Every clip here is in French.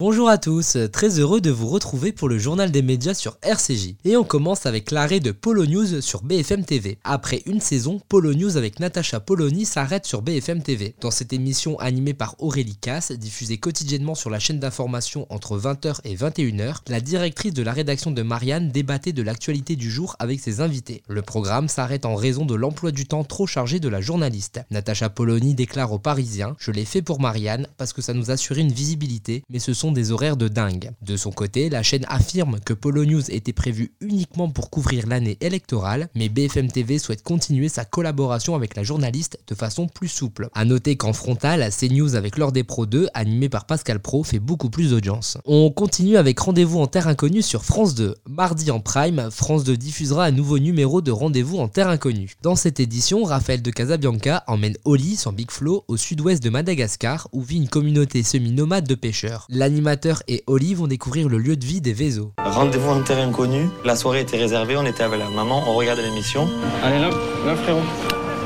Bonjour à tous, très heureux de vous retrouver pour le journal des médias sur RCJ. Et on commence avec l'arrêt de Polo News sur BFM TV. Après une saison, Polo News avec Natacha Polony s'arrête sur BFM TV. Dans cette émission animée par Aurélie Casse, diffusée quotidiennement sur la chaîne d'information entre 20h et 21h, la directrice de la rédaction de Marianne débattait de l'actualité du jour avec ses invités. Le programme s'arrête en raison de l'emploi du temps trop chargé de la journaliste. Natacha Polony déclare aux Parisiens Je l'ai fait pour Marianne parce que ça nous assurait une visibilité, mais ce sont des horaires de dingue. De son côté, la chaîne affirme que Polo News était prévu uniquement pour couvrir l'année électorale, mais BFM TV souhaite continuer sa collaboration avec la journaliste de façon plus souple. A noter qu'en frontal, CNews avec l'heure des Pro 2, animé par Pascal Pro, fait beaucoup plus d'audience. On continue avec Rendez-vous en Terre Inconnue sur France 2. Mardi en prime, France 2 diffusera un nouveau numéro de Rendez-vous en Terre Inconnue. Dans cette édition, Raphaël de Casabianca emmène Oli, son Big Flow, au sud-ouest de Madagascar, où vit une communauté semi-nomade de pêcheurs animateur et Oli vont découvrir le lieu de vie des Vézos. Rendez-vous en terrain inconnu. La soirée était réservée, on était avec la maman, on regardait l'émission. Allez là, là frérot.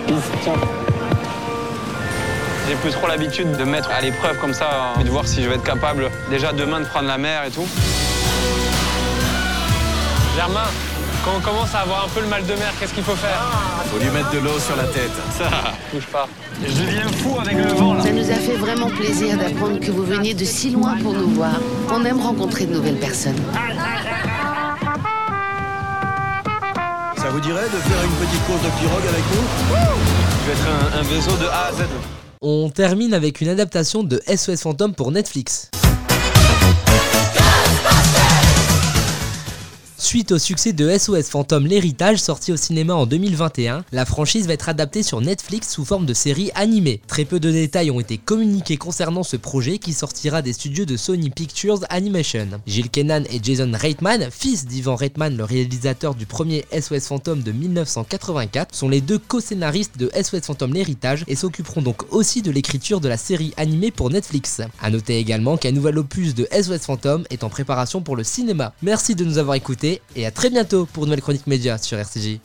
tiens. J'ai plus trop l'habitude de mettre à l'épreuve comme ça et de voir si je vais être capable déjà demain de prendre la mer et tout. Germain, quand on commence à avoir un peu le mal de mer, qu'est-ce qu'il faut faire Faut lui mettre de l'eau sur la tête. Ça, bouge pas. Je deviens fou avec le vent là. Ça nous a fait vraiment plaisir d'apprendre que vous veniez de si loin pour nous voir. On aime rencontrer de nouvelles personnes. Ça vous dirait de faire une petite course de pirogue avec nous Je vais être un, un vaisseau de A à Z. On termine avec une adaptation de SOS Phantom pour Netflix. Suite au succès de SOS Phantom L'Héritage sorti au cinéma en 2021, la franchise va être adaptée sur Netflix sous forme de série animée. Très peu de détails ont été communiqués concernant ce projet qui sortira des studios de Sony Pictures Animation. Gilles Kennan et Jason Reitman, fils d'Ivan Reitman, le réalisateur du premier SOS Phantom de 1984, sont les deux co-scénaristes de SOS Phantom L'Héritage et s'occuperont donc aussi de l'écriture de la série animée pour Netflix. A noter également qu'un nouvel opus de SOS Phantom est en préparation pour le cinéma. Merci de nous avoir écoutés et à très bientôt pour une nouvelle chronique média sur RCJ.